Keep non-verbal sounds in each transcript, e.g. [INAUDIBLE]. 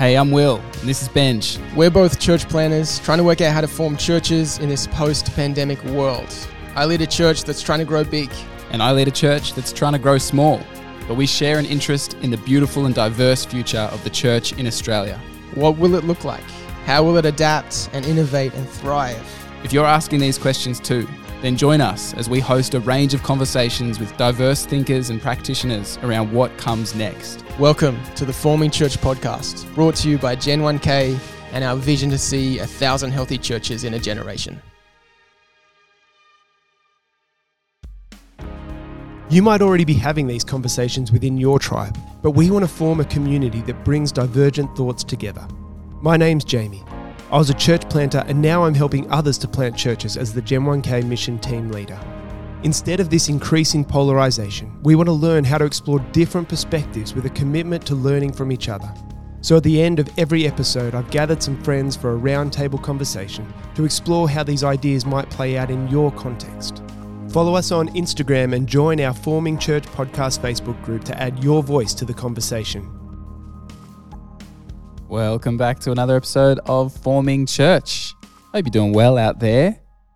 Hey, I'm Will, and this is Benj. We're both church planners trying to work out how to form churches in this post pandemic world. I lead a church that's trying to grow big. And I lead a church that's trying to grow small. But we share an interest in the beautiful and diverse future of the church in Australia. What will it look like? How will it adapt and innovate and thrive? If you're asking these questions too, then join us as we host a range of conversations with diverse thinkers and practitioners around what comes next. Welcome to the Forming Church podcast, brought to you by Gen 1K and our vision to see a thousand healthy churches in a generation. You might already be having these conversations within your tribe, but we want to form a community that brings divergent thoughts together. My name's Jamie. I was a church planter and now I'm helping others to plant churches as the Gen 1K mission team leader. Instead of this increasing polarization, we want to learn how to explore different perspectives with a commitment to learning from each other. So at the end of every episode, I've gathered some friends for a roundtable conversation to explore how these ideas might play out in your context. Follow us on Instagram and join our Forming Church podcast Facebook group to add your voice to the conversation. Welcome back to another episode of Forming Church. Hope you're doing well out there.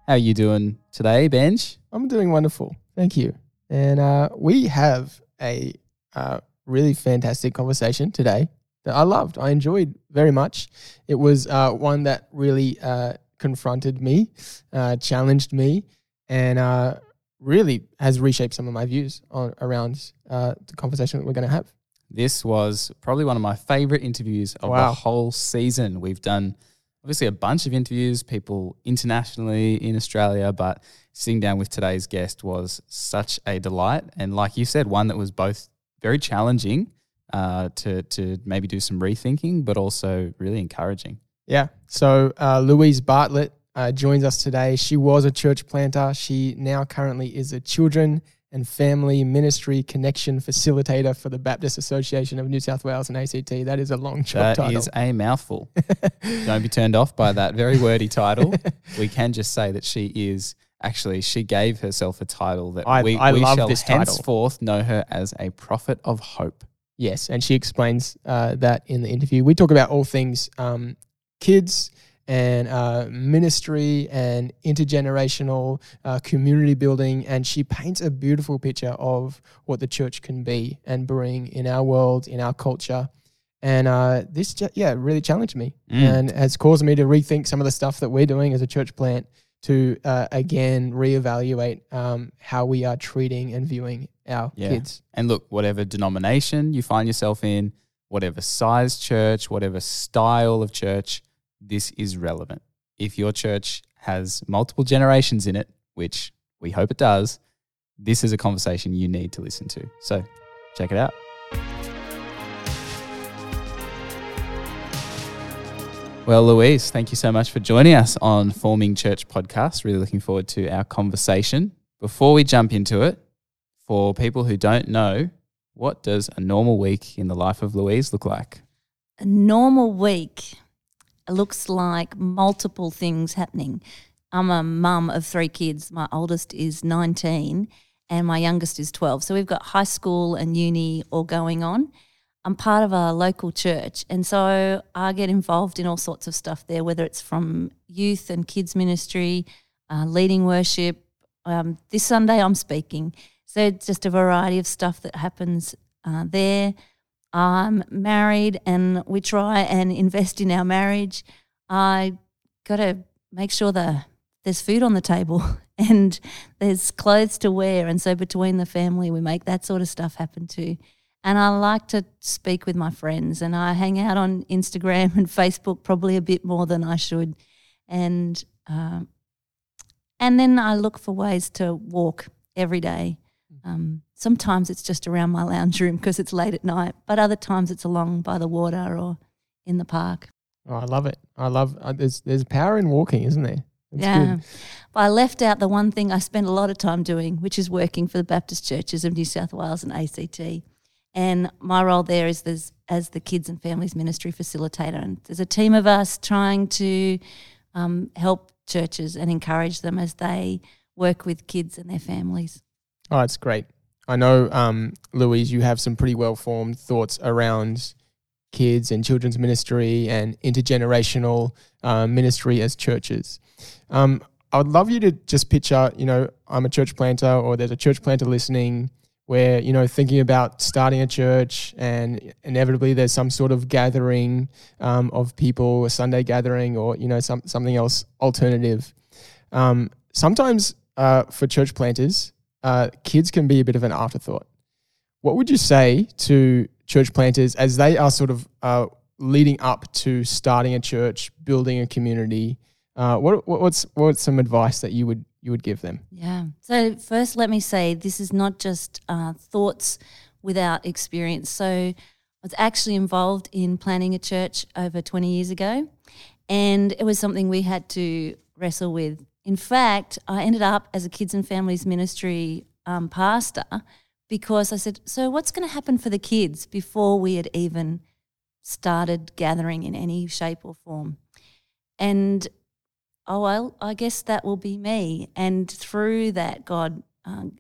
How are you doing today, Benj? I'm doing wonderful. Thank you. And uh, we have a uh, really fantastic conversation today that I loved. I enjoyed very much. It was uh, one that really uh, confronted me, uh, challenged me, and uh, really has reshaped some of my views on around the conversation that we're going to have. This was probably one of my favorite interviews of Wow. the whole season. We've done obviously a bunch of interviews, people internationally in Australia, but sitting down with today's guest was such a delight. And like you said, one that was both very challenging uh, to to maybe do some rethinking, but also really encouraging. Yeah. So uh, Louise Bartlett uh, joins us today. She was a church planter. She now currently is a children and family ministry connection facilitator for the Baptist Association of New South Wales and ACT. That is a long job That is title. a mouthful. [LAUGHS] Don't be turned off by that very wordy title. we can just say that she is actually she gave herself a title that I- we, I we love shall this title. henceforth know her as a prophet of hope. Yes, and she explains uh, that in the interview. We talk about all things um, kids and uh, ministry and intergenerational uh, community building, and she paints a beautiful picture of what the church can be and bring in our world, in our culture. And uh, this, ju- yeah, really challenged me Mm. and has caused me to rethink some of the stuff that we're doing as a church plant to uh, again reevaluate um, how we are treating and viewing our Yeah. kids. And look, whatever denomination you find yourself in, whatever size church, whatever style of church, this is relevant. If your church has multiple generations in it, which we hope it does, this is a conversation you need to listen to. So check it out. Well, Louise, thank you so much for joining us on Forming Church podcast. Really looking forward to our conversation. Before we jump into it, for people who don't know, what does a normal week in the life of Louise look like? a normal week looks like multiple things happening. I'm a mum of three kids. My oldest is 19 and my youngest is 12. So we've got high school and uni all going on. I'm part of a local church and so I get involved in all sorts of stuff there, whether it's from youth and kids ministry, uh, leading worship. Um, this Sunday I'm speaking. So it's just a variety of stuff that happens uh, there. I'm married and we try and invest in our marriage. I got to make sure that there's food on the table [LAUGHS] and there's clothes to wear. And so between the family, we make that sort of stuff happen too. And I like to speak with my friends and I hang out on Instagram and Facebook probably a bit more than I should. And, um, and then I look for ways to walk every day. Um, sometimes it's just around my lounge room because it's late at night, but other times it's along by the water or in the park. Oh, I love it. I love. Uh, there's there's power in walking, isn't there? It's yeah. good. But I left out the one thing I spend a lot of time doing, which is working for the Baptist churches of New South Wales and ACT. And my role there is there's, as the kids and families ministry facilitator. And there's a team of us trying to um, help churches and encourage them as they work with kids and their families. Oh, it's great. I know, um, Louise, you have some pretty well formed thoughts around kids and children's ministry and intergenerational uh, ministry as churches. Um, I would love you to just picture, you know, I'm a church planter or there's a church planter listening where, you know, thinking about starting a church and inevitably there's some sort of gathering um, of people, a Sunday gathering or, you know, some, something else alternative. Um, sometimes uh, for church planters, uh, kids can be a bit of an afterthought. What would you say to church planters as they are sort of uh, leading up to starting a church, building a community? Uh, what, what's what's some advice that you would you would give them? Yeah. So first, let me say this is not just uh, thoughts without experience. So I was actually involved in planning a church over 20 years ago, and it was something we had to wrestle with. In fact, I ended up as a kids and families ministry um, pastor because I said, "So what's going to happen for the kids before we had even started gathering in any shape or form?" And oh well, I guess that will be me. And through that, God um,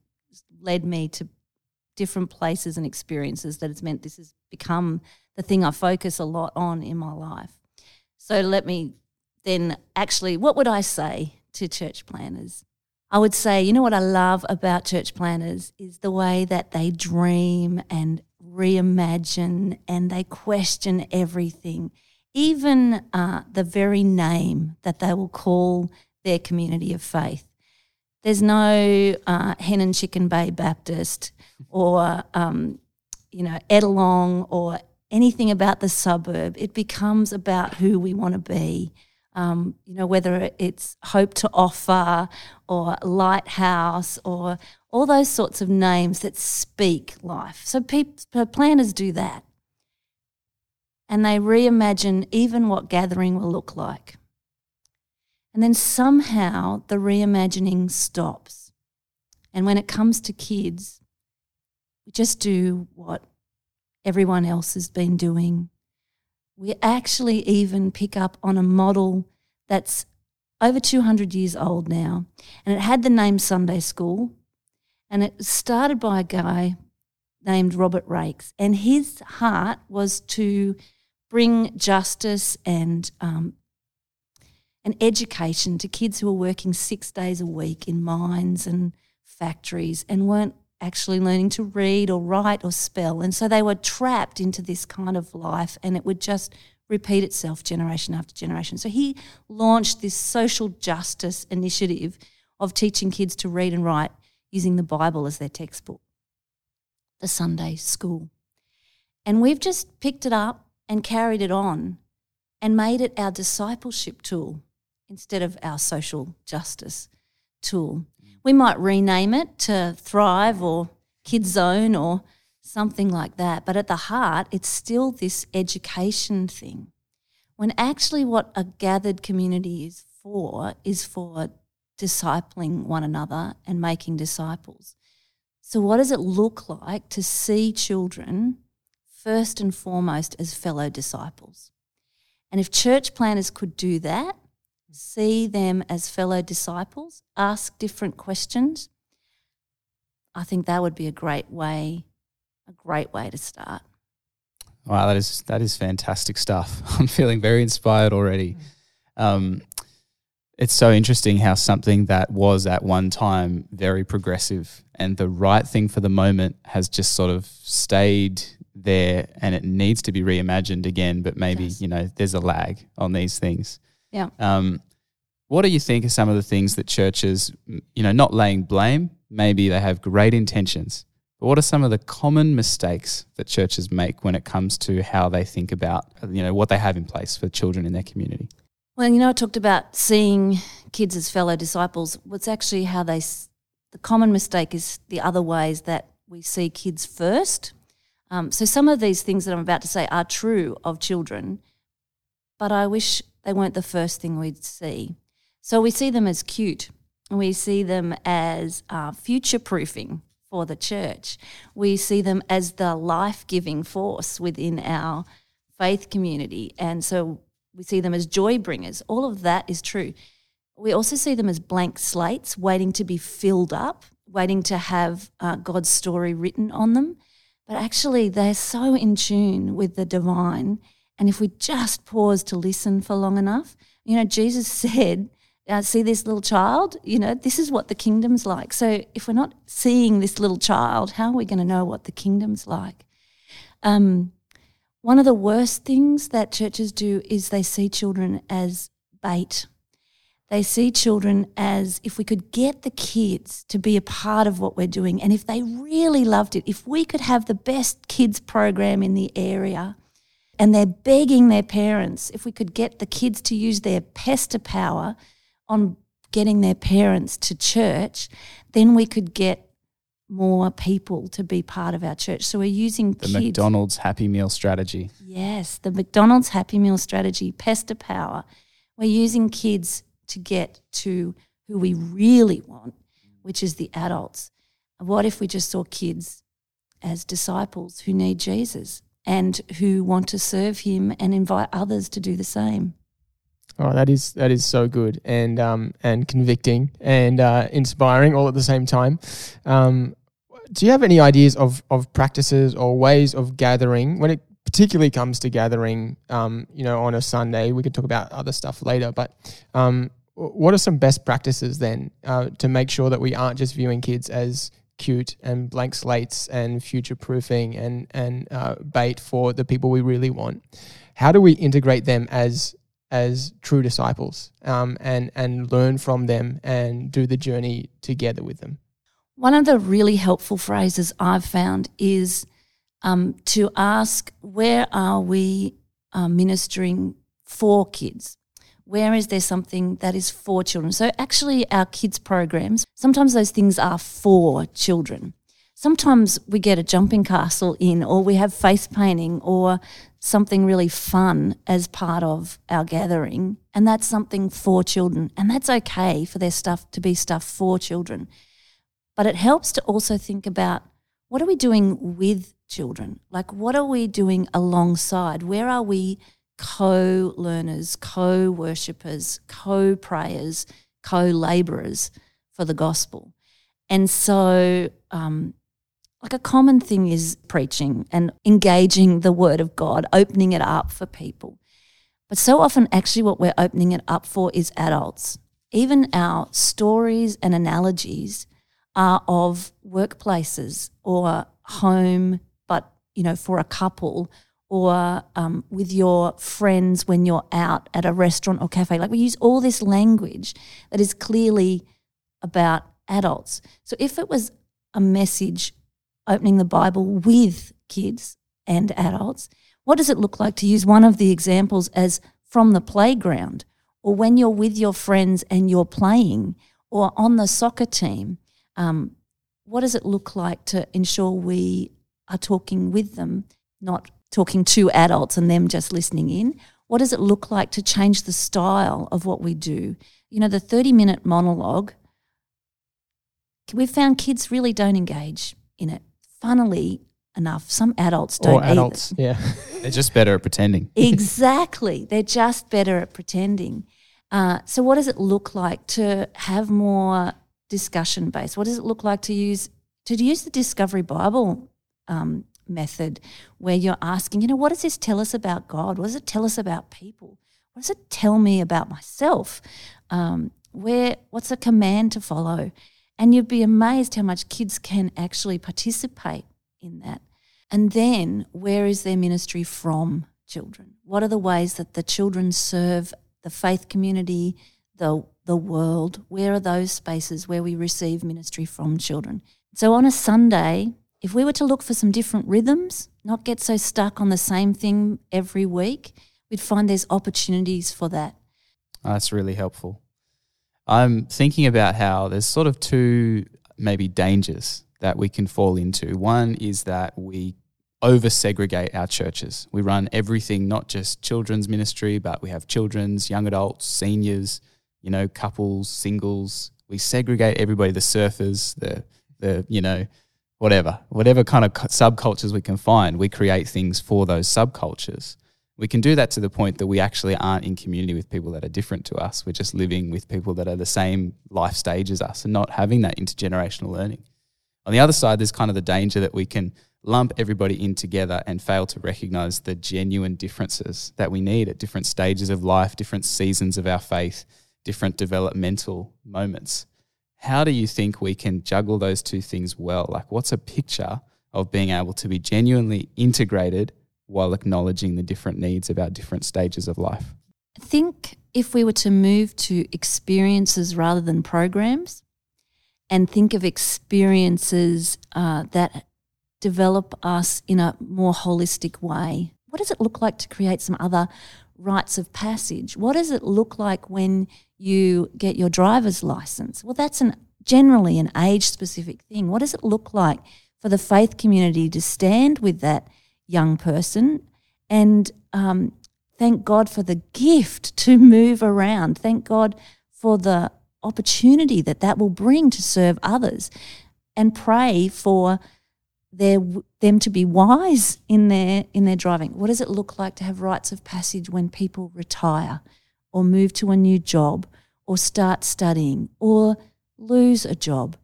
led me to different places and experiences that has meant this has become the thing I focus a lot on in my life. So let me then actually, what would I say to church planners? I would say, you know what I love about church planners is the way that they dream and reimagine and they question everything even uh, the very name that they will call their community of faith. There's no uh, Hen and Chicken Bay Baptist or, um, you know, Edelong or anything about the suburb. It becomes about who we want to be. Um, you know, whether it's Hope to Offer or Lighthouse or all those sorts of names that speak life. So people, planners do that and they reimagine even what gathering will look like. And then somehow the reimagining stops. And when it comes to kids, we just do what everyone else has been doing. We actually even pick up on a model that's over 200 years old now. And it had the name Sunday School. And it was started by a guy named Robert Raikes. And his heart was to bring justice and um, an education to kids who were working six days a week in mines and factories and weren't actually learning to read or write or spell. And so they were trapped into this kind of life and it would just repeat itself generation after generation. So he launched this social justice initiative of teaching kids to read and write using the Bible as their textbook, the Sunday school. And we've just picked it up and carried it on and made it our discipleship tool instead of our social justice tool. We might rename it to Thrive or Kids Zone or something like that, but at the heart, it's still this education thing. When actually, what a gathered community is for is for discipling one another and making disciples. So, what does it look like to see children first and foremost as fellow disciples. And if church planners could do that, see them as fellow disciples, ask different questions, I think that would be a great way, a great way to start. Wow, that is that is fantastic stuff. [LAUGHS] I'm feeling very inspired already. Um, it's so interesting how something that was at one time very progressive and the right thing for the moment has just sort of stayed there and it needs to be reimagined again, but maybe, yes. you know, there's a lag on these things. Yeah. Um, what do you think are some of the things that churches, you know, not laying blame, maybe they have great intentions, but what are some of the common mistakes that churches make when it comes to how they think about, you know, what they have in place for children in their community? Well, you know, I talked about seeing kids as fellow disciples. What's actually how they, the common mistake is the other ways that we see kids first um, so some of these things that I'm about to say are true of children, but I wish they weren't the first thing we'd see. So we see them as cute, we see them as uh, future proofing for the church. We see them as the life giving force within our faith community. And so we see them as joy bringers. All of that is true. We also see them as blank slates waiting to be filled up, waiting to have uh, God's story written on them. but actually they're so in tune with the divine. And if we just pause to listen for long enough, you know, Jesus [LAUGHS] said, uh, see this little child, you know, this is what the kingdom's like. So if we're not seeing this little child, how are we going to know what the kingdom's like? Um, one of the worst things that churches do is they see children as bait. They see children as if we could get the kids to be a part of what we're doing, and if they really loved it, if we could have the best kids program in the area, and they're begging their parents, if we could get the kids to use their pester power on getting their parents to church, then we could get more people to be part of our church. So we're using The kids. McDonald's Happy Meal strategy. Yes, the McDonald's Happy Meal strategy, pester power. We're using kids to get to who we really want, which is the adults. What if we just saw kids as disciples who need Jesus and who want to serve him and invite others to do the same? Oh, that is that is so good and um and convicting and uh, inspiring all at the same time. Um, do you have any ideas of of practices or ways of gathering when it particularly comes to gathering? Um, you know, on a Sunday, we could talk about other stuff later, but um, what are some best practices then uh, to make sure that we aren't just viewing kids as cute and blank slates and future proofing and and uh, bait for the people we really want? How do we integrate them as as true disciples um, and and learn from them and do the journey together with them. One of the really helpful phrases I've found is um, to ask, where are we uh, ministering for kids? Where is there something that is for children? So, actually, our kids' programs, sometimes those things are for children. Sometimes we get a jumping castle in, or we have face painting, or something really fun as part of our gathering. And that's something for children. And that's okay for their stuff to be stuff for children. But it helps to also think about what are we doing with children? Like, what are we doing alongside? Where are we co learners, co worshippers, co prayers, co laborers for the gospel? And so, um, like a common thing is preaching and engaging the word of God, opening it up for people. But so often, actually, what we're opening it up for is adults. Even our stories and analogies are of workplaces or home, but you know, for a couple or um, with your friends when you're out at a restaurant or cafe. Like we use all this language that is clearly about adults. So if it was a message opening the Bible with kids and adults, what does it look like to use one of the examples as from the playground or when you're with your friends and you're playing or on the soccer team? Um, what does it look like to ensure we are talking with them, not talking to adults and them just listening in? What does it look like to change the style of what we do? You know, the 30 minute monologue, we've found kids really don't engage in it. Funnily enough, some adults don't or either. adults, yeah. [LAUGHS] They're just better at pretending. [LAUGHS] exactly. They're just better at pretending. Uh, so, what does it look like to have more discussion based? What does it look like to use to use the Discovery Bible um, method, where you're asking, you know, what does this tell us about God? What does it tell us about people? What does it tell me about myself? Um, where what's a command to follow? And you'd be amazed how much kids can actually participate in that. And then, where is their ministry from children? What are the ways that the children serve the faith community, the the world? Where are those spaces where we receive ministry from children? So on a Sunday, if we were to look for some different rhythms, not get so stuck on the same thing every week, we'd find there's opportunities for that. That's really helpful. I'm thinking about how there's sort of two maybe dangers that we can fall into. One is that we over segregate our churches. We run everything, not just children's ministry, but we have children's, young adults, seniors, you know, couples, singles. We segregate everybody, the surfers, the the you know, whatever, whatever kind of subcultures we can find. We create things for those subcultures. We can do that to the point that we actually aren't in community with people that are different to us. We're just living with people that are the same life stage as us and not having that intergenerational learning. On the other side, there's kind of the danger that we can lump everybody in together and fail to recognize the genuine differences that we need at different stages of life, different seasons of our faith, different developmental moments. How do you think we can juggle those two things well? Like, what's a picture of being able to be genuinely integrated while acknowledging the different needs of our different stages of life? I think if we were to move to experiences rather than programs and think of experiences uh, that develop us in a more holistic way, what does it look like to create some other rites of passage? What does it look like when you get your driver's license? Well, that's an generally an age specific thing. What does it look like for the faith community to stand with that young person and um, Thank God for the gift to [LAUGHS] move around. Thank God for the opportunity that that will bring to serve others and pray for their them to be wise in their in their driving. What does it look like to have rites of passage when people retire or move to a new job or start studying or lose a job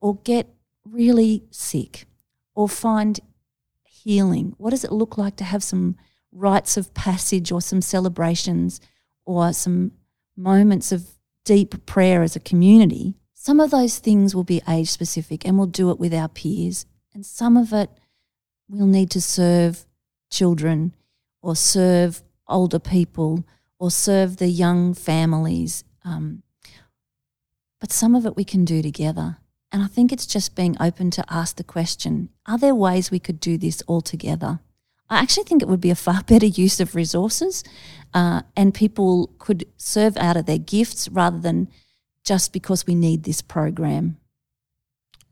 or get really sick or find healing? What does it look like to have some rites of passage or some celebrations or some moments of deep prayer as a community, some of those things will be age specific and we'll do it with our peers. And some of it we'll need to serve children or serve older people or serve the young families. Um, but some of it we can do together. And I think it's just being open to ask the question are there ways we could do this all together? I actually think it would be a far [LAUGHS] better use of resources, uh, and people could serve out of their gifts rather than just because we need this program.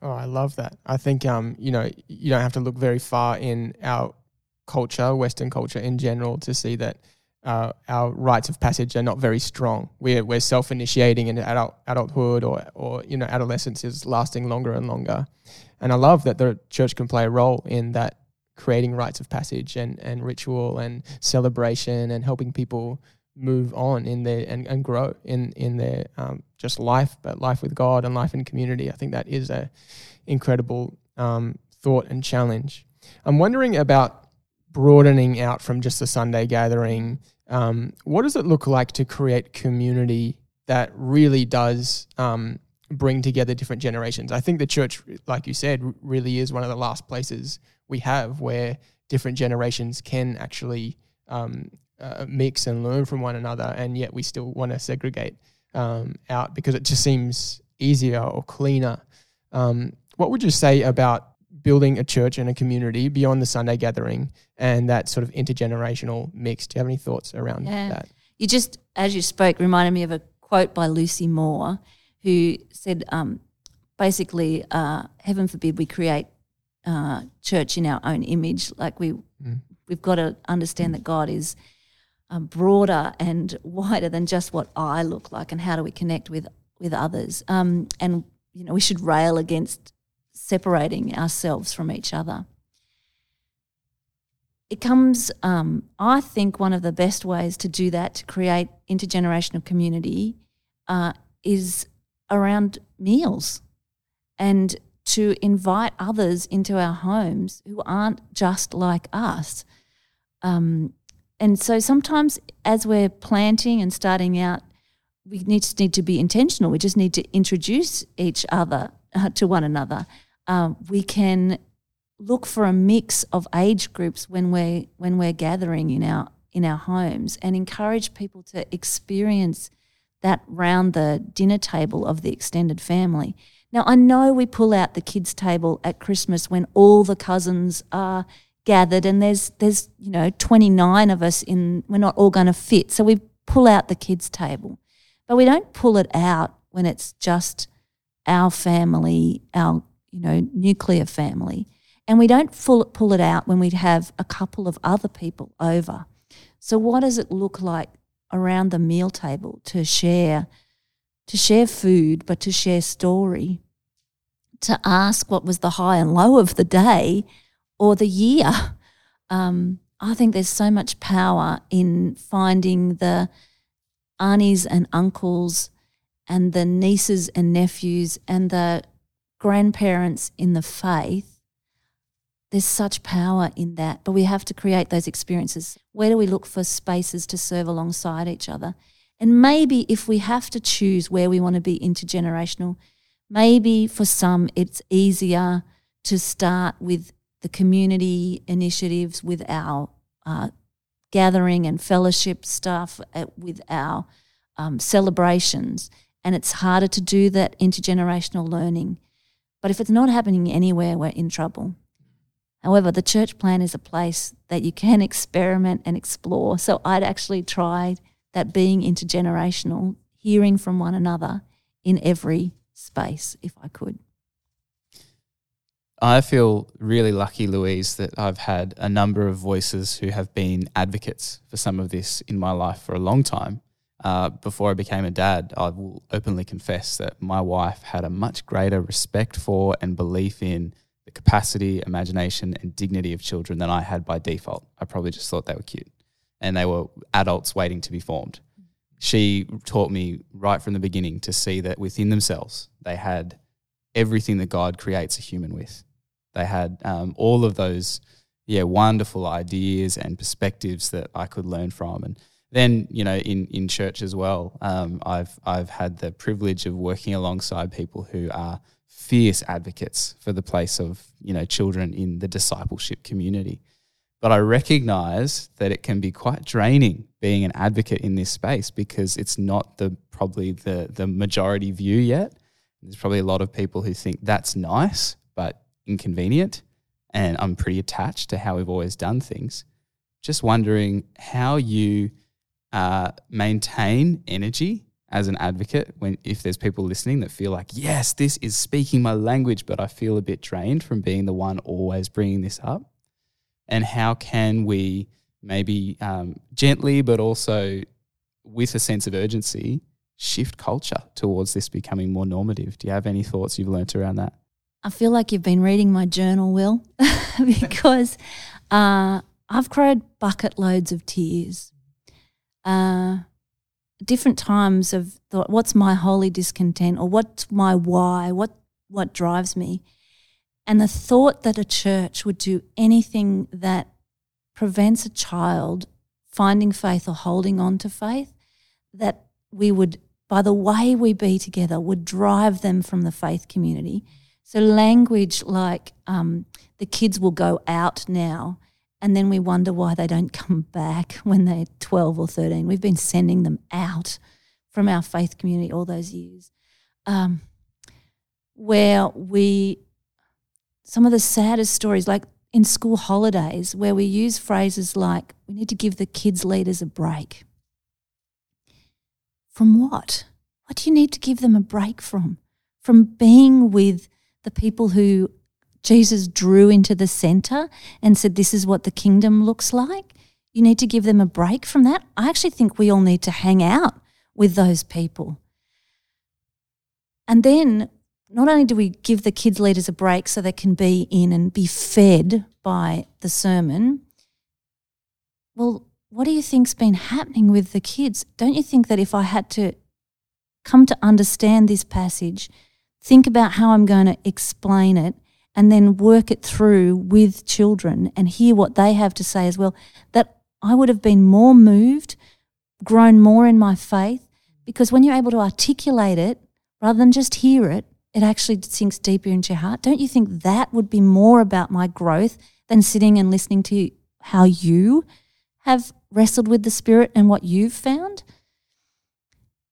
Oh, I love that. I think um, you know, you don't have to look very far in our culture, Western culture in general, to see that uh, our rites of passage are not very strong. We're we're self initiating in adult adulthood or or you know adolescence is lasting longer and longer, and I love that the church can play a role in that creating rites of passage and, and ritual and celebration and helping people move on in their and, and grow in in their um, just life, but life with God and life in community. I think that is a incredible um, thought and challenge. I'm wondering about broadening out from just the Sunday gathering. Um, what does it look like to create community that really does um, bring together different generations? I think the church, like you said, really is one of the last places we have where different generations can actually um, uh, mix and learn from one another, and yet we still want to segregate um, out because it just seems easier or cleaner. Um, what would you say about building a church and a community beyond the Sunday gathering and that sort of intergenerational mix? Do you have any thoughts around yeah. that? You just, as you spoke, reminded me of a quote by Lucy Moore, who said, um, basically, uh, heaven forbid we create uh, church in our own image. Like we mm. we've got to understand that God is um, broader and wider than just what I look like, and how do we connect with with others. Um, and you know, we should rail against separating ourselves from each other. It comes, um, I think, one of the best ways to do that to create intergenerational community uh, is around meals and to invite others into our homes who aren't just like us. Um, and so sometimes as we're planting and starting out, we need to, need to be intentional. We just need to introduce each other uh, to one another. Um, we can look for a mix of age groups when we're when we're gathering in our in our homes and encourage people to experience that round the dinner table of the extended family. Now, I know we pull out the kids' table at Christmas when all the cousins are gathered and there's, there's you know, 29 of us in, we're not all going to fit. So we pull out the kids' table. But we don't pull it out when it's just our family, our, you know, nuclear family. And we don't pull it, pull it out when we have a couple of other people over. So what does it look like around the meal table to share – to share food, but to share story, to ask what was the high and low of the day or the year. Um, I think there's so much power in finding the aunties and uncles and the nieces and nephews and the grandparents in the faith there's such power in that, but we have to create those experiences. Where do we look for spaces to serve alongside each other? And maybe if we have to choose where we want to be intergenerational, maybe for some it's easier to start with the community initiatives, with our uh, gathering and fellowship stuff, uh, with our um, celebrations. And it's harder to do that intergenerational learning. But if it's not happening anywhere, we're in trouble. However, the church plan is a place that you can [LAUGHS] experiment and explore. So I'd actually tried that being intergenerational, hearing from one another in every space if I could. I feel really lucky, Louise, that I've had a number of voices who have been advocates for some of this in my life for a long time. Uh, before I became a dad, I will openly confess that my wife had a much greater respect for and belief in the capacity, imagination, and dignity of children than I had by default. I probably just thought they were cute and they were adults waiting to be formed. She taught me right from the beginning to see that within themselves, they had everything that God creates a human with. They had um, all of those, yeah, wonderful ideas and perspectives that I could learn from. And then, you know, in, in church as well, um, I've, I've had the privilege of working alongside people who are fierce advocates for the place of you know children in the discipleship community but i recognize that it can be quite draining being an advocate in this space because it's not the probably the the majority view yet there's probably a lot of people who think that's nice but inconvenient and i'm pretty attached to how we've always done things. Just wondering how you uh, maintain energy as an advocate when if there's people listening that feel like yes this is speaking my language but i feel a bit drained from being the one always bringing this up. And how can we maybe um, gently but also with a sense of urgency shift culture towards this becoming more normative? Do you have any thoughts you've learnt around that i feel like you've been reading my journal will [LAUGHS] because uh, i've cried bucket loads of tears uh, different times of thought, what's my holy discontent or what's my why, what what drives me. And the thought that a church would do anything that prevents a child finding faith or holding on to faith, that we would, by the way we be together, would drive them from the faith community. So, language like um, the kids will go out now and then we wonder why they don't come back [LAUGHS] when they're 12 or 13. We've been sending them out from our faith community all those years. Um, where we, some of the saddest stories, like in school holidays, where we use phrases like, we need to give the kids' leaders a break. From what? What do you need to give them a break from? From being with the people who Jesus drew into the center and said, This is what the kingdom looks like. You need to give them a break from that. I actually think we all need to hang out with those people. And then not only do we give the kids leaders a break so they can be in and be fed by the sermon, well, what do you think's been happening with the kids? Don't you think that if I had to come to understand this passage, think about how I'm going to explain it, and then work it through with children and hear what they have to say as well, that I would have been more moved, grown more in my faith, because when you're able to articulate it rather than just hear it, it actually sinks deeper into your heart. Don't you think that would be more about my growth than sitting and listening to how you have wrestled with the Spirit and what you've found?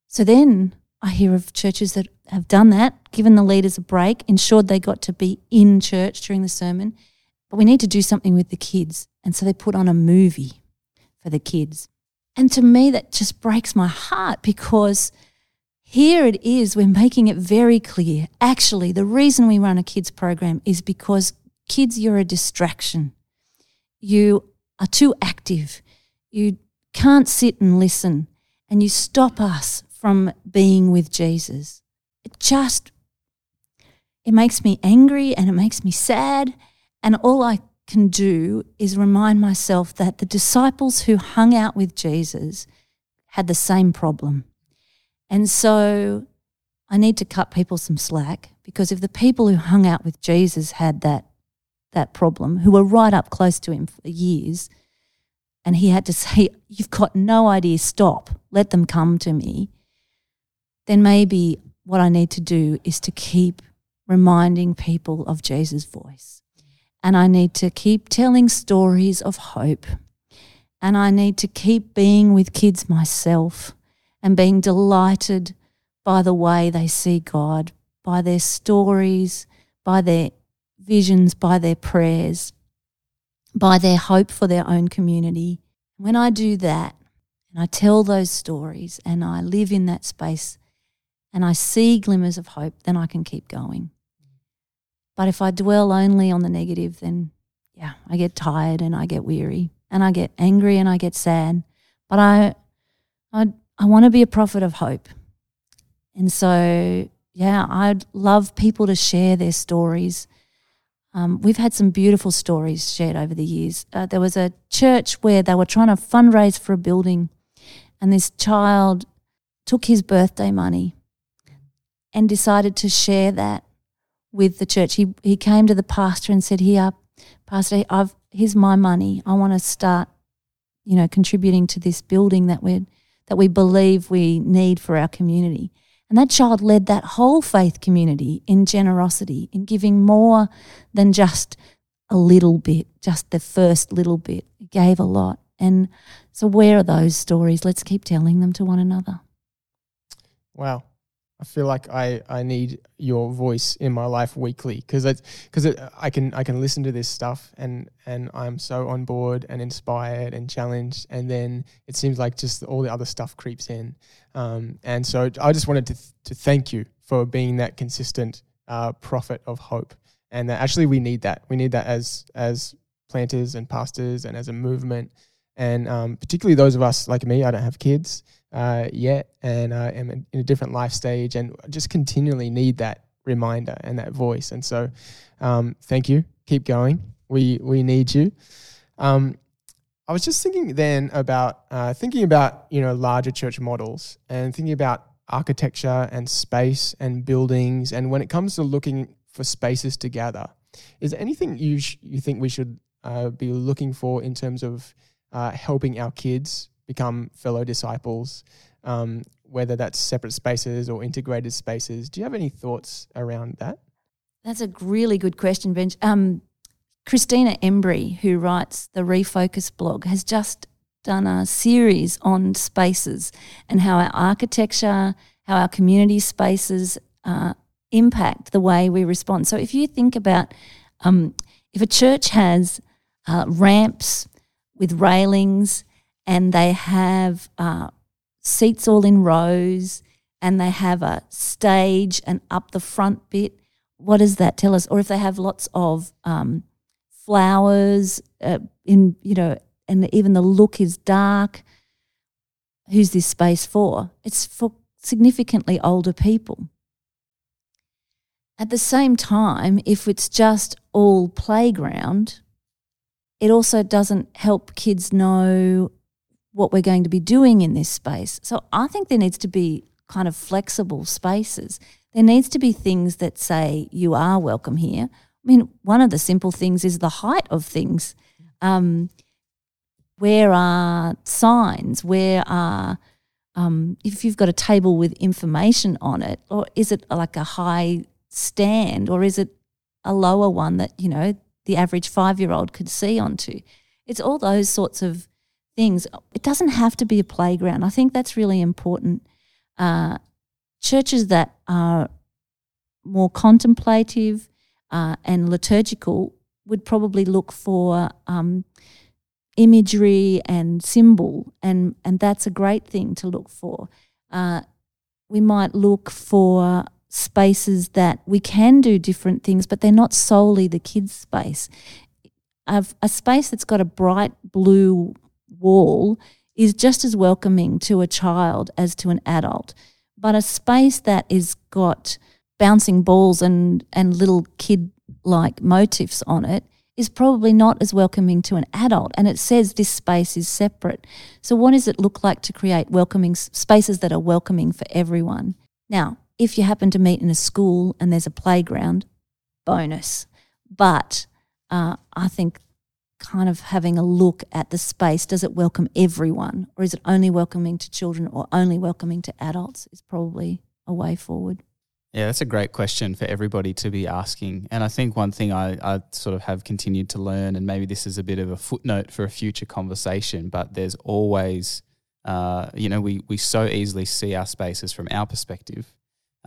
So then I hear of churches that have done that, given the leaders a break, ensured they got to be in church during the sermon. But we need to do something with the kids. And so they put on a movie for the kids. And to me, that just breaks my heart because here it is, we're making it very clear. Actually, the reason we run a kids program is because kids, you're a distraction. You are too active. You can't sit and listen, and you stop us from being with Jesus. It just it makes me angry and it makes me sad. And all I can do is remind myself that the disciples who hung out with Jesus had the same problem. And so I need to cut people some slack because if the people who hung out with Jesus had that that problem, who were right up close to him for years, and he had to [LAUGHS] say, You've got no idea, stop, let them come to me, then maybe what I need to do is to keep reminding people of Jesus' voice. And I need to keep telling stories of hope. And I need to keep being with kids myself and being delighted by the way they see God, by their stories, by their visions, by their prayers, by their hope for their own community. When I do that and I tell those stories and I live in that space and I see glimmers of hope, then I can keep going. But if I dwell only on the negative, then yeah, I get tired and I get weary and I get angry and I get sad. But I, I, I want to be a prophet of hope. And so, yeah, I'd love people to share their stories. Um, we've had some beautiful stories shared over the years. Uh, there was a church where they were trying to fundraise for a building, and this child took his birthday money and decided to share that with the church. He he came to the pastor and said, "Here, pastor, I've here's my money. I want to start, you know, contributing to this building that we that we believe we need for our community." And that child led that whole faith community in generosity, in giving more than just a little bit, just the first little bit. He gave a lot. And so, where are those stories? Let's keep telling them to one another. Wow. I feel like I, I need your voice in my life weekly because because I can I can listen to this stuff and and I'm so on board and inspired and challenged and then it seems like just all the other stuff creeps in. Um, and so I just wanted to th- to thank you for being that consistent uh, prophet of hope and that actually we need that. We need that as as planters and pastors and as a movement and um, particularly those of us like me I don't have kids uh, yet and uh, am in a different life stage and just continually need that reminder and that voice. And so, um, thank you. Keep going. We we need you. Um, I was just thinking then about uh, thinking about you know larger church models and thinking about architecture and space and buildings and when it comes to looking for spaces to gather, is there anything you sh- you think we should uh, be looking for in terms of uh, helping our kids become fellow disciples, um, whether that's separate spaces or integrated spaces. Do you have any thoughts around that? That's a really good question, Benj. Um, Christina Embree, who writes the Refocus blog, has just done a series on spaces and how our architecture, how our community spaces uh, impact the way we respond. So if you think about um, if a church has uh, ramps with railings and they have uh, seats all in rows and they have a stage and up the front bit. What does that tell us? Or if they have lots of um, flowers uh, in, you know, and even the look is dark, who's this space for? It's for significantly older people. At the same time, if it's just all playground, it also doesn't help kids know what we're going to be doing in this space. So I think there needs to be kind of flexible spaces. There needs to be things that say you are welcome here. I mean, one of the simple things is the height of things. Um, where are signs? Where are um, if you've got a table with information on it, or is it like a high stand, or is it a lower one that you know the average five-year-old could see onto? It's all those sorts of things. It doesn't have to be a playground. I think that's really important. Uh, churches that are more contemplative uh, and liturgical would probably look for um, imagery and symbol, and, and that's a great thing to look for. Uh, we might look for spaces that we can do different things, but they're not solely the kids' space. A, a space that's got a bright blue wall is just as welcoming to a child as to an adult. But a space that is got bouncing balls and, and little kid like motifs on it is probably not as welcoming to an adult. And it says this space is separate. So, what does it look like to create welcoming spaces that are welcoming for everyone? Now, if you happen to meet in a school and there's a playground, bonus. But uh, I think kind of having a look at the space does it welcome everyone or is it only welcoming to children or only welcoming to adults is probably a way forward. Yeah, that's a great question for everybody to be asking. And I think one thing I, I sort of have continued to learn, and maybe this is a bit of a footnote for a future conversation, but there's always, uh, you know, we, we so easily see our spaces from our perspective.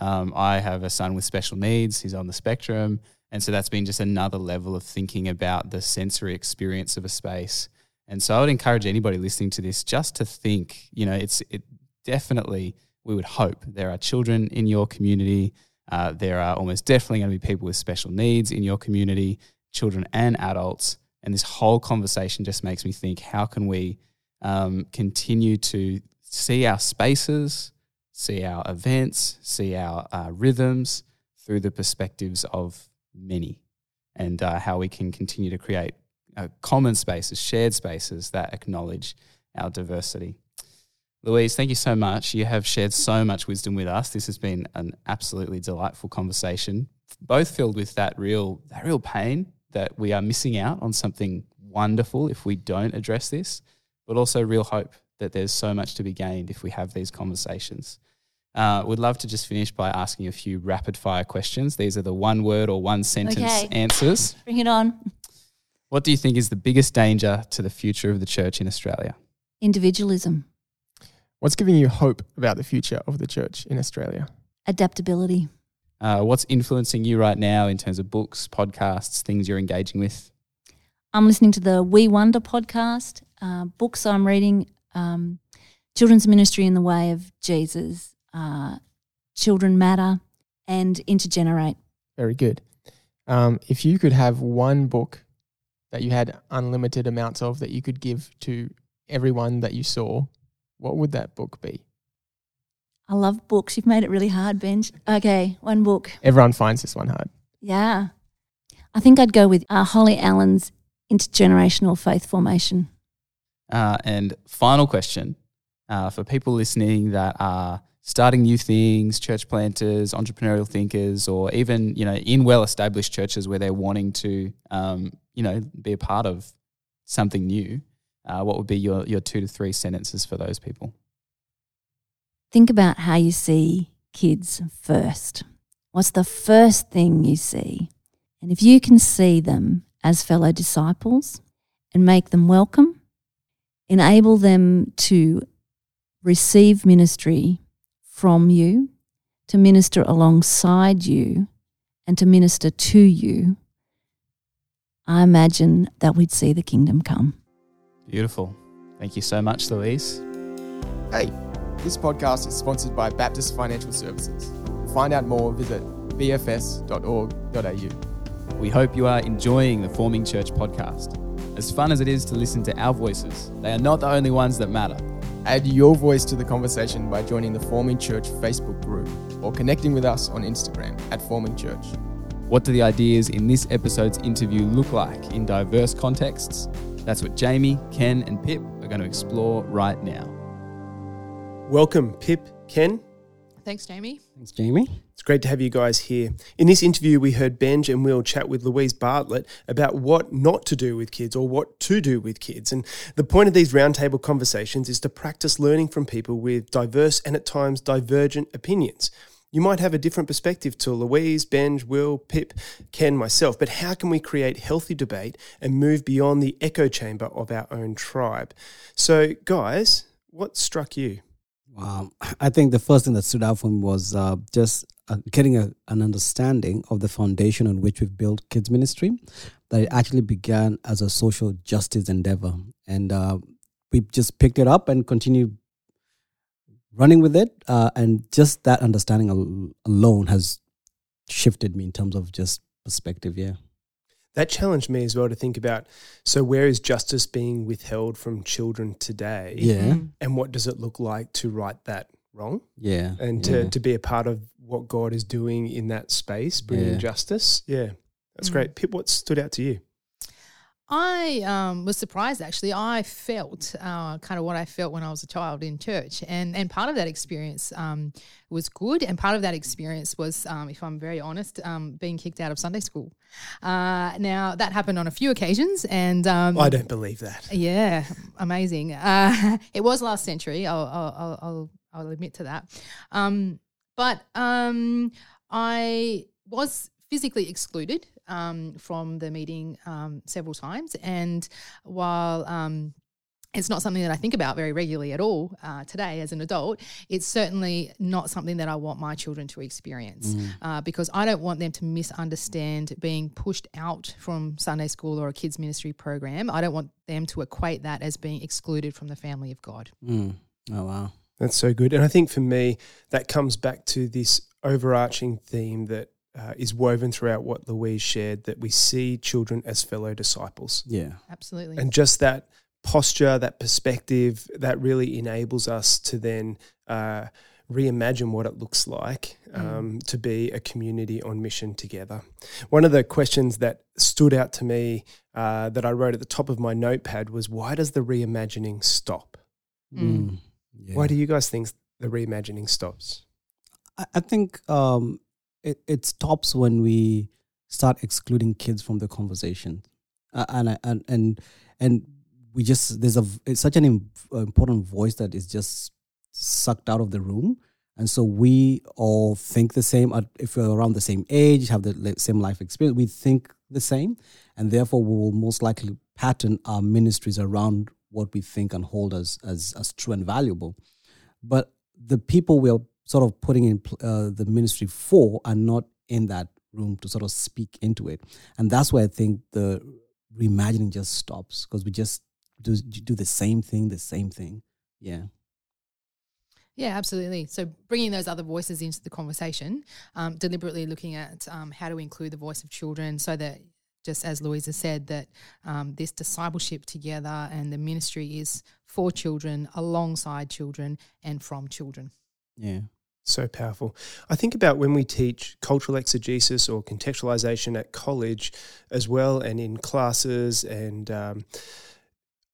Um, I have a son with special needs, he's on the spectrum. And so that's been just another level of thinking about the sensory experience of a space. And so I would encourage anybody listening to this just to think, you know, it's it definitely we would hope there are children in your community. Uh, there are almost definitely going to be people with special needs in your community, children and adults. And this whole conversation just makes me think how can we um, continue to see our spaces, see our events, see our uh, rhythms through the perspectives of many, and uh, how we can continue to create uh, common spaces, shared spaces that acknowledge our diversity. Louise, thank you so much. You have shared so much wisdom with us. This has been an absolutely delightful conversation, both filled with that real that real pain that we are missing out on something wonderful if we don't address this, but also real hope that there's so much to be gained if we have these conversations. Uh, would love to just finish by asking a few rapid fire questions. These are the one word or one sentence Okay. answers. Bring it on. What do you think is the biggest danger to the future of the church in Australia? Individualism, What's giving you hope about the future of the church in Australia? adaptability, Uh, what's influencing you right now in terms of books, podcasts, things you're engaging with? I'm listening to the We Wonder podcast, uh, books I'm reading, um, Children's Ministry in the Way of Jesus, uh, Children Matter, and Intergenerate. Very good. Um, if you could have one book that you had unlimited amounts of that you could give to everyone that you saw, what would that book be? I love books. You've made it really hard, Benj. Okay, one book. Everyone finds this one hard. Yeah. I think I'd go with uh, Holly Allen's Intergenerational Faith Formation. Uh, and final question uh, for people listening that are starting new things, church planters, entrepreneurial thinkers, or even you know in well-established churches where they're wanting to um, you know be a part of something new. Uh, what would be your your two to three sentences for those people? Think about how you see kids first. What's the first thing you see? And if you can see them as fellow disciples and make them welcome, enable them to receive ministry from you, to minister alongside you, and to minister to you, I imagine that we'd see the kingdom come. Beautiful. Thank you so much, Louise. Hey, this podcast is sponsored by Baptist Financial Services. To find out more, visit bfs.org.au. We hope you are enjoying the Forming Church podcast. As fun as it is to listen to our voices, they are not the only ones that matter. Add your voice to the conversation by joining the Forming Church Facebook group or connecting with us on Instagram at Forming Church. What do the ideas in this episode's interview look like in diverse contexts? That's what Jamie, Ken, and Pip are going to explore right now. Welcome, Pip, Ken. Thanks, Jamie. Thanks, Jamie. It's great to have you guys here. In this interview, we heard Benj and Will chat with Louise Bartlett about what not to do with kids or what to do with kids. And the point of these roundtable conversations is to practice learning from people with diverse and at times divergent opinions. You might have a different perspective to Louise, Benj, Will, Pip, Ken, myself, but how can we create healthy debate and move beyond the echo chamber of our own tribe? So, guys, what struck you? Um, [CLEARS THROAT] I think the first thing that stood out for me was uh, just uh, getting a, an understanding of the foundation on which we've built kids ministry. That it actually began as a social justice endeavor, and uh, we just picked it up and continued running with it. Uh, and just that understanding al- alone has shifted me in terms of just perspective. Yeah. That challenged me as well to think about so, where is justice being withheld from children today? Yeah. And what does it look like to right that wrong? Yeah. And to, yeah. to be a part of what God is doing in that space, bringing Yeah. justice. Yeah, that's Mm. great. Pip, what stood out to you? I um, was surprised actually. I felt uh, kind of what I felt when I was a child in church, and and part of that experience um, was good, and part of that experience was, um, if I'm very honest, um, being kicked out of Sunday school. Uh, now that happened on a few occasions, and um, I don't believe that. yeah, amazing. Uh, [LAUGHS] it was last century. I'll I'll I'll, I'll, I'll admit to that. Um, but um, I was physically excluded um, from the meeting um, several times, and while um, it's not something that I think about very regularly at all uh, today as an adult. It's certainly not something that I want my children to experience uh, because I don't want them to misunderstand being pushed out from Sunday school or a kids' ministry program. I don't want them to equate that as being excluded from the family of God. Mm. Oh wow. That's so good. And I think for me, that comes back to this overarching theme that uh, is woven throughout what Louise shared that we see children as fellow disciples. Yeah. Absolutely. And just that posture, that perspective, that really enables us to then uh, reimagine what it looks like um, to be a community on mission together. One of the questions that stood out to me uh, that I wrote at the top of my notepad was why does the reimagining stop? Mm. Yeah. Why do you guys think the reimagining stops? I, I think um, it, it stops when we start excluding kids from the conversation, uh, and and and and we just there's a it's such an im- important voice that is just sucked out of the room, and so we all think the same. If we're around the same age, have the same life experience, we think the same, and therefore we will most likely pattern our ministries around what we think and hold as as as true and valuable. But the people we are sort of putting in uh, the ministry for are not in that room to sort of speak into it, and that's where I think the reimagining just stops because we just do do the same thing, the same thing. Yeah. Yeah, absolutely. So bringing those other voices into the conversation, um, deliberately looking at um, how to include the voice of children so that, just as Louisa said, that um, this discipleship together and the ministry is for children, alongside children, and from children. Yeah. So powerful. I think about when we teach cultural exegesis or contextualization at college as well, and in classes, and um,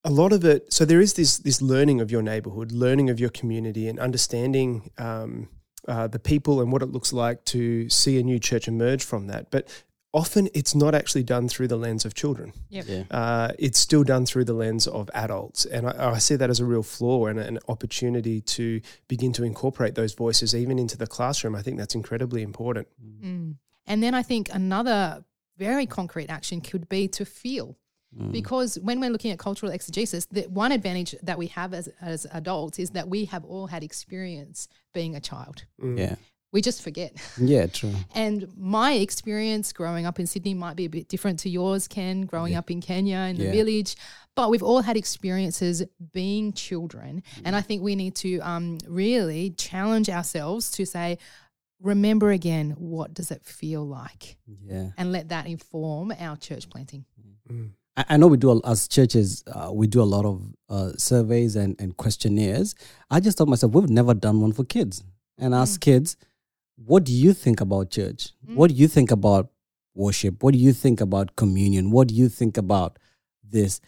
a lot of it. So there is this this learning of your neighborhood, learning of your community, and understanding um, uh, the people and what it looks like to see a new church emerge from that. But often it's not actually done through the lens of children Yeah. uh, it's still done through the lens of adults. And I, I see that as a real flaw and an opportunity to begin to incorporate those voices even into the classroom. I think that's incredibly important. Mm. And then I think another very concrete action could be to feel. Mm. Because when we're looking at cultural exegesis, the one advantage that we have as, as adults is that we have all had experience being a child. Mm. Yeah. We just forget. [LAUGHS] Yeah. True. And my experience growing up in Sydney might be a bit different to yours, Ken, growing Yeah. up in Kenya in the village. But we've all had experiences being children. And I think we need to um, really challenge ourselves to say, remember again, what does it feel like? Yeah. And let that inform our church planting. Mm. I I know we do as churches, uh, we do a lot of uh, surveys and, and questionnaires. I just thought myself, we've never done one for kids, and ask kids, what do you think about church? Mm. What do you think about worship? What do you think about communion? What do you think about this?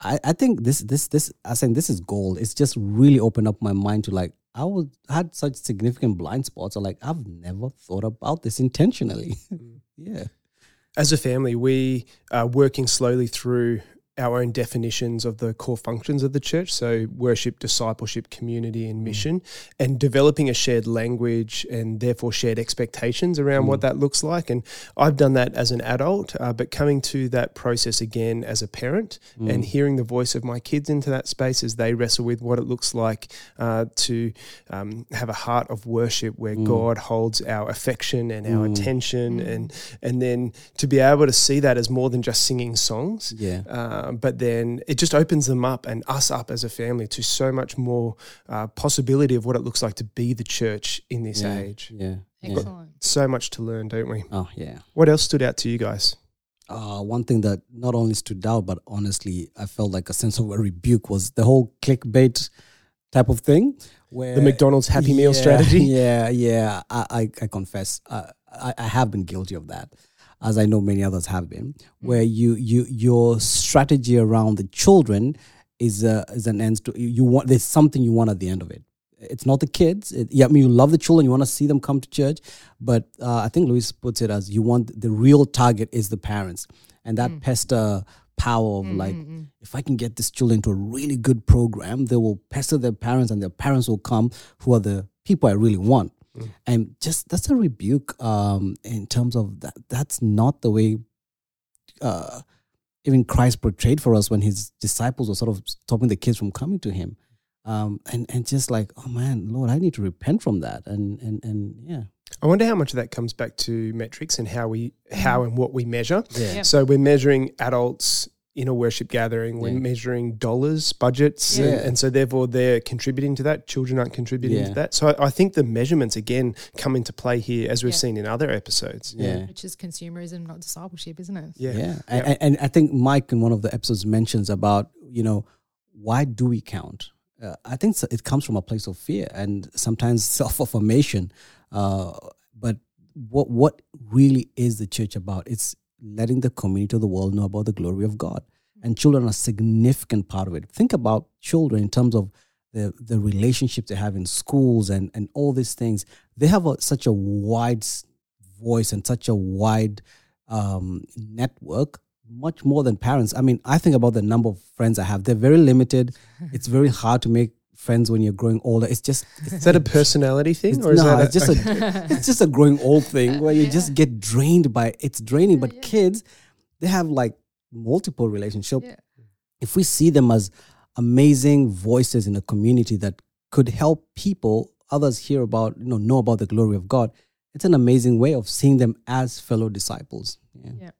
I, I think this this this I saying this is gold. It's just really opened up my mind to like I was had such significant blind spots. I'm like I've never thought about this intentionally. Mm. [LAUGHS] yeah. As a family, we are working slowly through our own definitions of the core functions of the church. So, worship, discipleship, community, and mission, and developing a shared language and therefore shared expectations around what that looks like. And I've done that as an adult, uh, but coming to that process again as a parent and hearing the voice of my kids into that space as they wrestle with what it looks like uh, to um, have a heart of worship where God holds our affection and our attention, and and then to be able to see that as more than just singing songs. Yeah. Uh, but then it just opens them up and us up as a family to so much more uh, possibility of what it looks like to be the church in this yeah. age. Yeah. yeah. Excellent. So much to learn, don't we? Oh yeah. What else stood out to you guys? uh, one thing that not only stood out, but honestly, I felt like a sense of a rebuke was the whole clickbait type of thing. Where The McDonald's Happy Meal Yeah, strategy? [LAUGHS] Yeah, yeah. I, I, I confess, uh, I, I have been guilty of that. As I know many others have been, hmm. where you you your strategy around the children is a, is an end to you want there's something you want at the end of it. It's not the kids. It, yeah, I mean you love the children, you want to see them come to church, but uh, I think Louise puts it as you want the real target is the parents, and that hmm. pester power of hmm, like if I can get these children into a really good program, they will pester their parents, and their parents will come, who are the people I really want and just that's a rebuke um in terms of that that's not the way uh even christ portrayed for us when his disciples were sort of stopping the kids from coming to him. Um and and just like oh man lord i need to repent from that. And and and yeah. I wonder how much of that comes back to metrics and how we how and what we measure. yeah. Yep. So we're measuring adults in a worship gathering. We're Yeah. measuring dollars, budgets, Yeah. and, and so therefore they're contributing to that. Children aren't contributing Yeah. to that. So I, I think the measurements again come into play here, as we've Yeah. seen in other episodes. yeah Which is consumerism, not discipleship, isn't it? Yeah. yeah, And, and- and i think mike in one of the episodes mentions about you know why do we count uh, i think it comes from a place of fear and sometimes [LAUGHS] self-affirmation uh, but what what really is the church about it's letting the community of the world know about the glory of god. And children are a significant part of it. Think about children in terms of the, the relationships they have in schools and, and all these things. They have a, such a wide voice and such a wide um, network much more than parents. I mean i think about the number of friends i have. They're very limited. [LAUGHS] It's very hard to make friends when you're growing older it's just it's, Is that a [LAUGHS] personality thing, it's, or is no, that it's just a [LAUGHS] it's just a growing old thing where you just get drained by it's draining. But kids, they have like multiple relationships. Yeah. If we see them as amazing voices in a community that could help people, others hear about, you know, know about the glory of God, it's an amazing way of seeing them as fellow disciples. Yeah.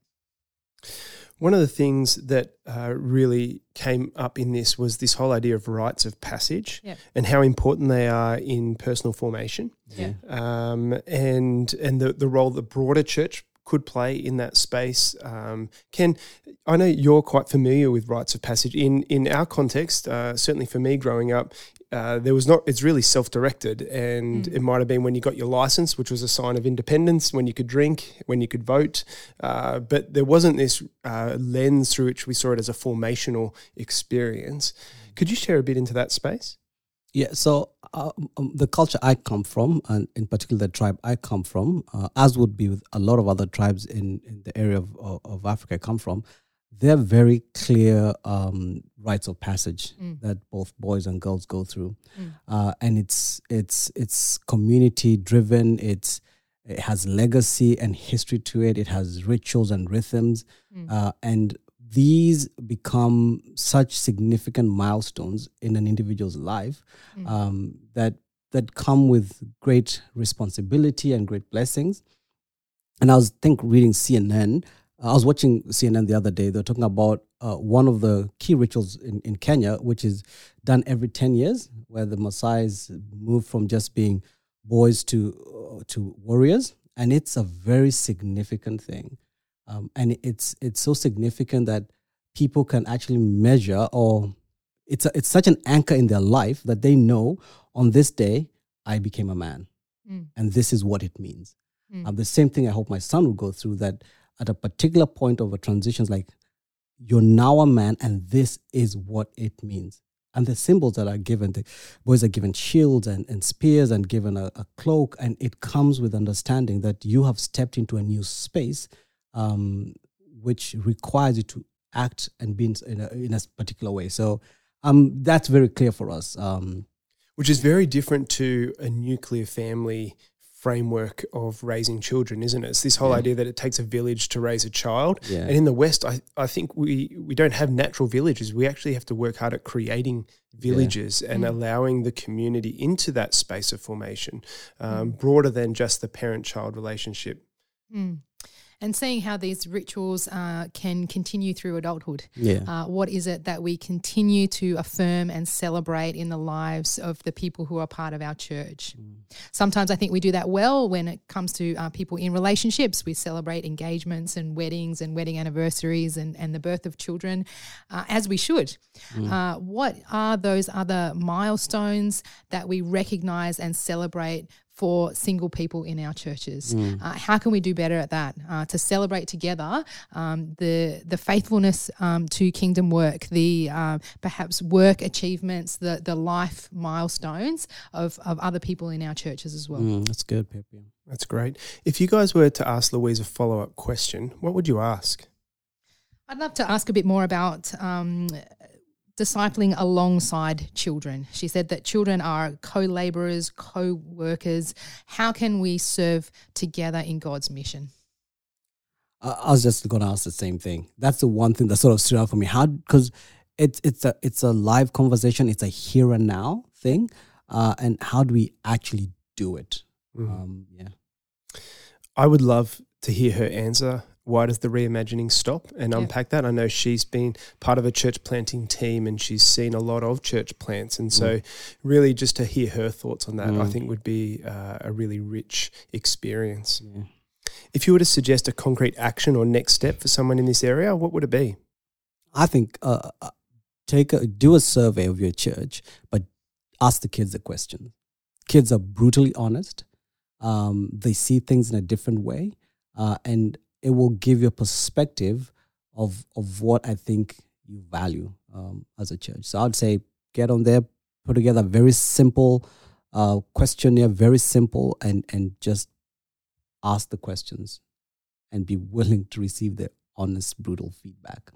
One of the things that uh, really came up in this was this whole idea of rites of passage Yep. and how important they are in personal formation, Yeah. um, and and the the role the broader church could play in that space. Um, Ken, I know you're quite familiar with rites of passage. In in our context, uh, certainly for me growing up, uh, there was not. It's really self directed, and it might have been when you got your license, which was a sign of independence, when you could drink, when you could vote. Uh, but there wasn't this uh, lens through which we saw it as a formational experience. Could you share a bit into that space? Yeah, so uh, um, the culture I come from, and in particular the tribe I come from, uh, as would be with a lot of other tribes in, in the area of, of, of Africa I come from, they're very clear um, rites of passage that both boys and girls go through, uh, and it's it's it's community driven. It's it has legacy and history to it. It has rituals and rhythms, uh, and these become such significant milestones in an individual's life um, that that come with great responsibility and great blessings. And I was think reading CNN. I was watching CNN the other day. They were talking about uh, one of the key rituals in, in Kenya, which is done every ten years, where the Maasai's move from just being boys to uh, to warriors, and it's a very significant thing um, and it's it's so significant that people can actually measure or it's a, it's such an anchor in their life that they know on this day I became a man, Mm. and this is what it means. Mm. Um, the same thing I hope my son will go through that at a particular point of a transition, like you're now a man, and this is what it means. And the symbols that are given, the boys are given shields and, and spears and given a, a cloak, and it comes with understanding that you have stepped into a new space um, which requires you to act and be in, in, a, in a particular way. So um, that's very clear for us. Um, which is very different to a nuclear family framework of raising children, isn't it? It's this whole Yeah. idea that it takes a village to raise a child. yeah. And in the West, I, I think we, we don't have natural villages. We actually have to work hard at creating villages and Mm. allowing the community into that space of formation, um, broader than just the parent child relationship. Mm. And seeing how these rituals uh, can continue through adulthood. yeah. Uh, what is it that we continue to affirm and celebrate in the lives of the people who are part of our church? Sometimes I think we do that well when it comes to uh, people in relationships. We celebrate engagements and weddings and wedding anniversaries and, and the birth of children, uh, as we should. Uh, what are those other milestones that we recognize and celebrate for single people in our churches. Mm. Uh, how can we do better at that? Uh, to celebrate together um, the the faithfulness um, to kingdom work, the uh, perhaps work achievements, the the life milestones of, of other people in our churches as well. Mm, that's good, Pepe. That's great. If you guys were to ask Louise a follow up question, what would you ask? I'd love to ask a bit more about um, discipling alongside children. She said that children are co laborers, co workers. How can we serve together in God's mission? I, I was just going to ask the same thing. That's the one thing that sort of stood out for me. How because it's it's a it's a live conversation. It's a here and now thing, uh, and how do we actually do it? Mm. Um, yeah. I would love to hear her answer. Why does the reimagining stop and Yeah. unpack that? I know she's been part of a church planting team and she's seen a lot of church plants. And so, really, just to hear her thoughts on that, I Mm. think would be uh, a really rich experience. yeah. If you were to suggest a concrete action or next step for someone in this area, what would it be? I think uh, uh, take a, do a survey of your church, but ask the kids a question. Kids are brutally honest. Um, they see things in a different way, uh, and it will give you a perspective of of what I think you value um, as a church. So I'd say get on there, put together a very simple uh, questionnaire, very simple, and and just ask the questions, and be willing to receive the honest, brutal feedback.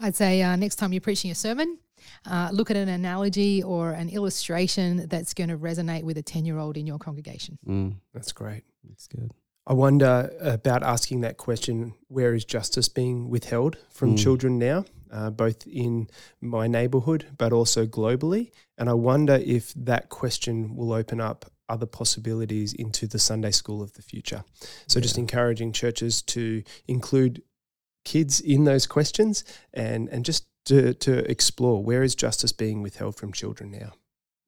I'd say uh, next time you're preaching a sermon, uh, look at an analogy or an illustration that's going to resonate with a 10 year old in your congregation. Mm, That's great. that's good. I wonder about asking that question where is justice being withheld from Mm. children now, uh, both in my neighborhood but also globally? And I wonder if that question will open up other possibilities into the Sunday school of the future. So, just encouraging churches to include kids in those questions and, and just to, to explore where is justice being withheld from children now.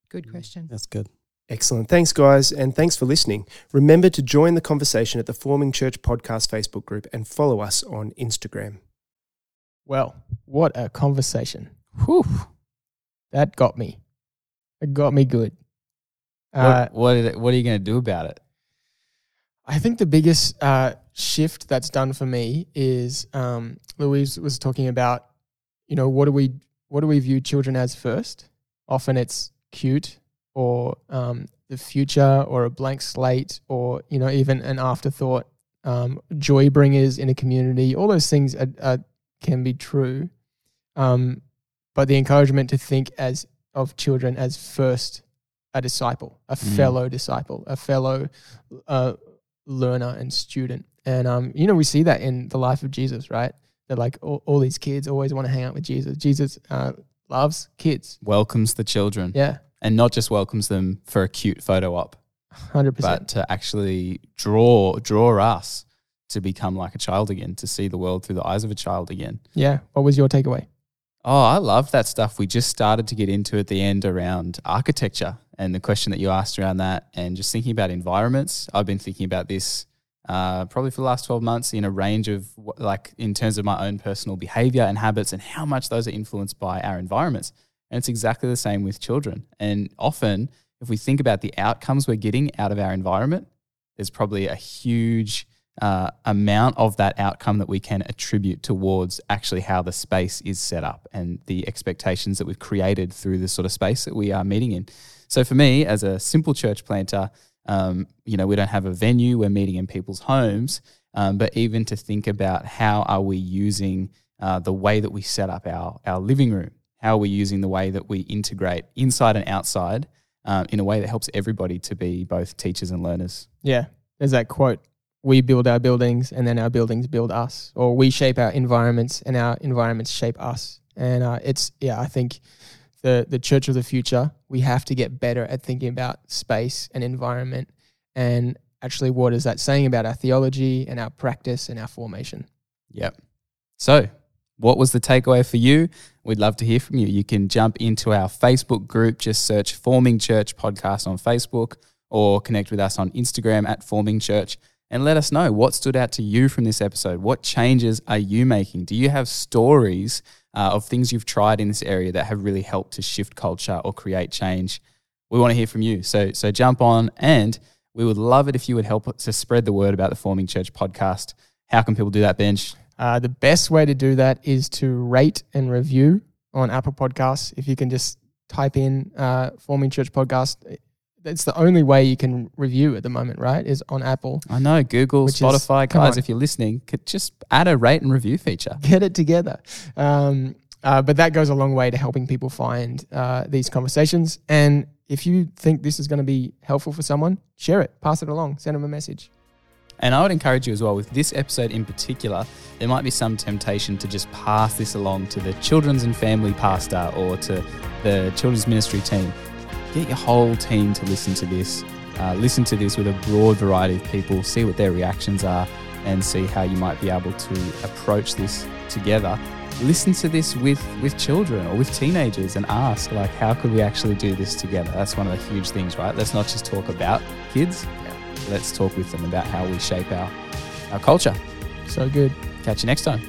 Good question. That's good. Excellent. Thanks, guys, and thanks for listening. Remember to join the conversation at the Forming Church Podcast Facebook group and follow us on Instagram. Well, what a conversation. Whew. That got me. It got me good. Uh, what, what, are- what are you going to do about it? I think the biggest uh, shift that's done for me is um, Louise was talking about, you know, what do we what do we view children as first? Often it's cute or um, the future or a blank slate or you know even an afterthought. Um, joy bringers in a community. All those things are, are, can be true, um, but the encouragement to think as of children as first a disciple, a Mm. fellow disciple, a fellow uh, learner and student. And um, you know, we see that in the life of Jesus, right? That like all, all these kids always want to hang out with Jesus. Jesus uh, loves kids. Welcomes the children Yeah, and not just welcomes them for a cute photo op, hundred but to actually draw draw us to become like a child again, to see the world through the eyes of a child again. Yeah. What was your takeaway? Oh, I love that stuff. We just started to get into at the end around architecture and the question that you asked around that, and just thinking about environments. I've been thinking about this uh, probably for the last 12 months in a range of like in terms of my own personal behavior and habits and how much those are influenced by our environments. And it's exactly the same with children. And often, if we think about the outcomes we're getting out of our environment, there's probably a huge uh, amount of that outcome that we can attribute towards actually how the space is set up and the expectations that we've created through the sort of space that we are meeting in. So for me, as a simple church planter, um, you know, we don't have a venue; we're meeting in people's homes. Um, but even to think about how are we using uh, the way that we set up our our living room, how are we using the way that we integrate inside and outside um, in a way that helps everybody to be both teachers and learners. Yeah. There's that quote: "We build our buildings, and then our buildings build us," or "We shape our environments, and our environments shape us." And uh, it's yeah, I think the the church of the future, we have to get better at thinking about space and environment, and actually, what is that saying about our theology and our practice and our formation? Yep. So, what was the takeaway for you? We'd love to hear from you. You can jump into our Facebook group, just search Forming Church Podcast on Facebook or connect with us on Instagram at Forming Church and let us know what stood out to you from this episode. What changes are you making? Do you have stories uh, of things you've tried in this area that have really helped to shift culture or create change? We want to hear from you. So, so jump on and We would love it if you would help to spread the word about the Forming Church podcast. How can people do that, Benj? Uh, the best way to do that is to rate and review on Apple Podcasts. If you can just type in uh, Forming Church Podcast, it's the only way you can review at the moment, right? Is on Apple. I know Google, Which is- Spotify, guys. If you're listening, could just add a rate and review feature. Get it together. Um, uh, but that goes a long way to helping people find uh, these conversations. And if you think this is going to be helpful for someone, share it, pass it along, send them a message. And I would encourage you as well, with this episode in particular, there might be some temptation to just pass this along to the children's and family pastor or to the children's ministry team. Get your whole team to listen to this. Uh, listen to this with a broad variety of people, see what their reactions are, and see how you might be able to approach this together. Listen to this with, with children or with teenagers and ask, like, how could we actually do this together? That's one of the huge things, right? Let's not just talk about kids, let's talk with them about how we shape our, our culture. So good. Catch you next time.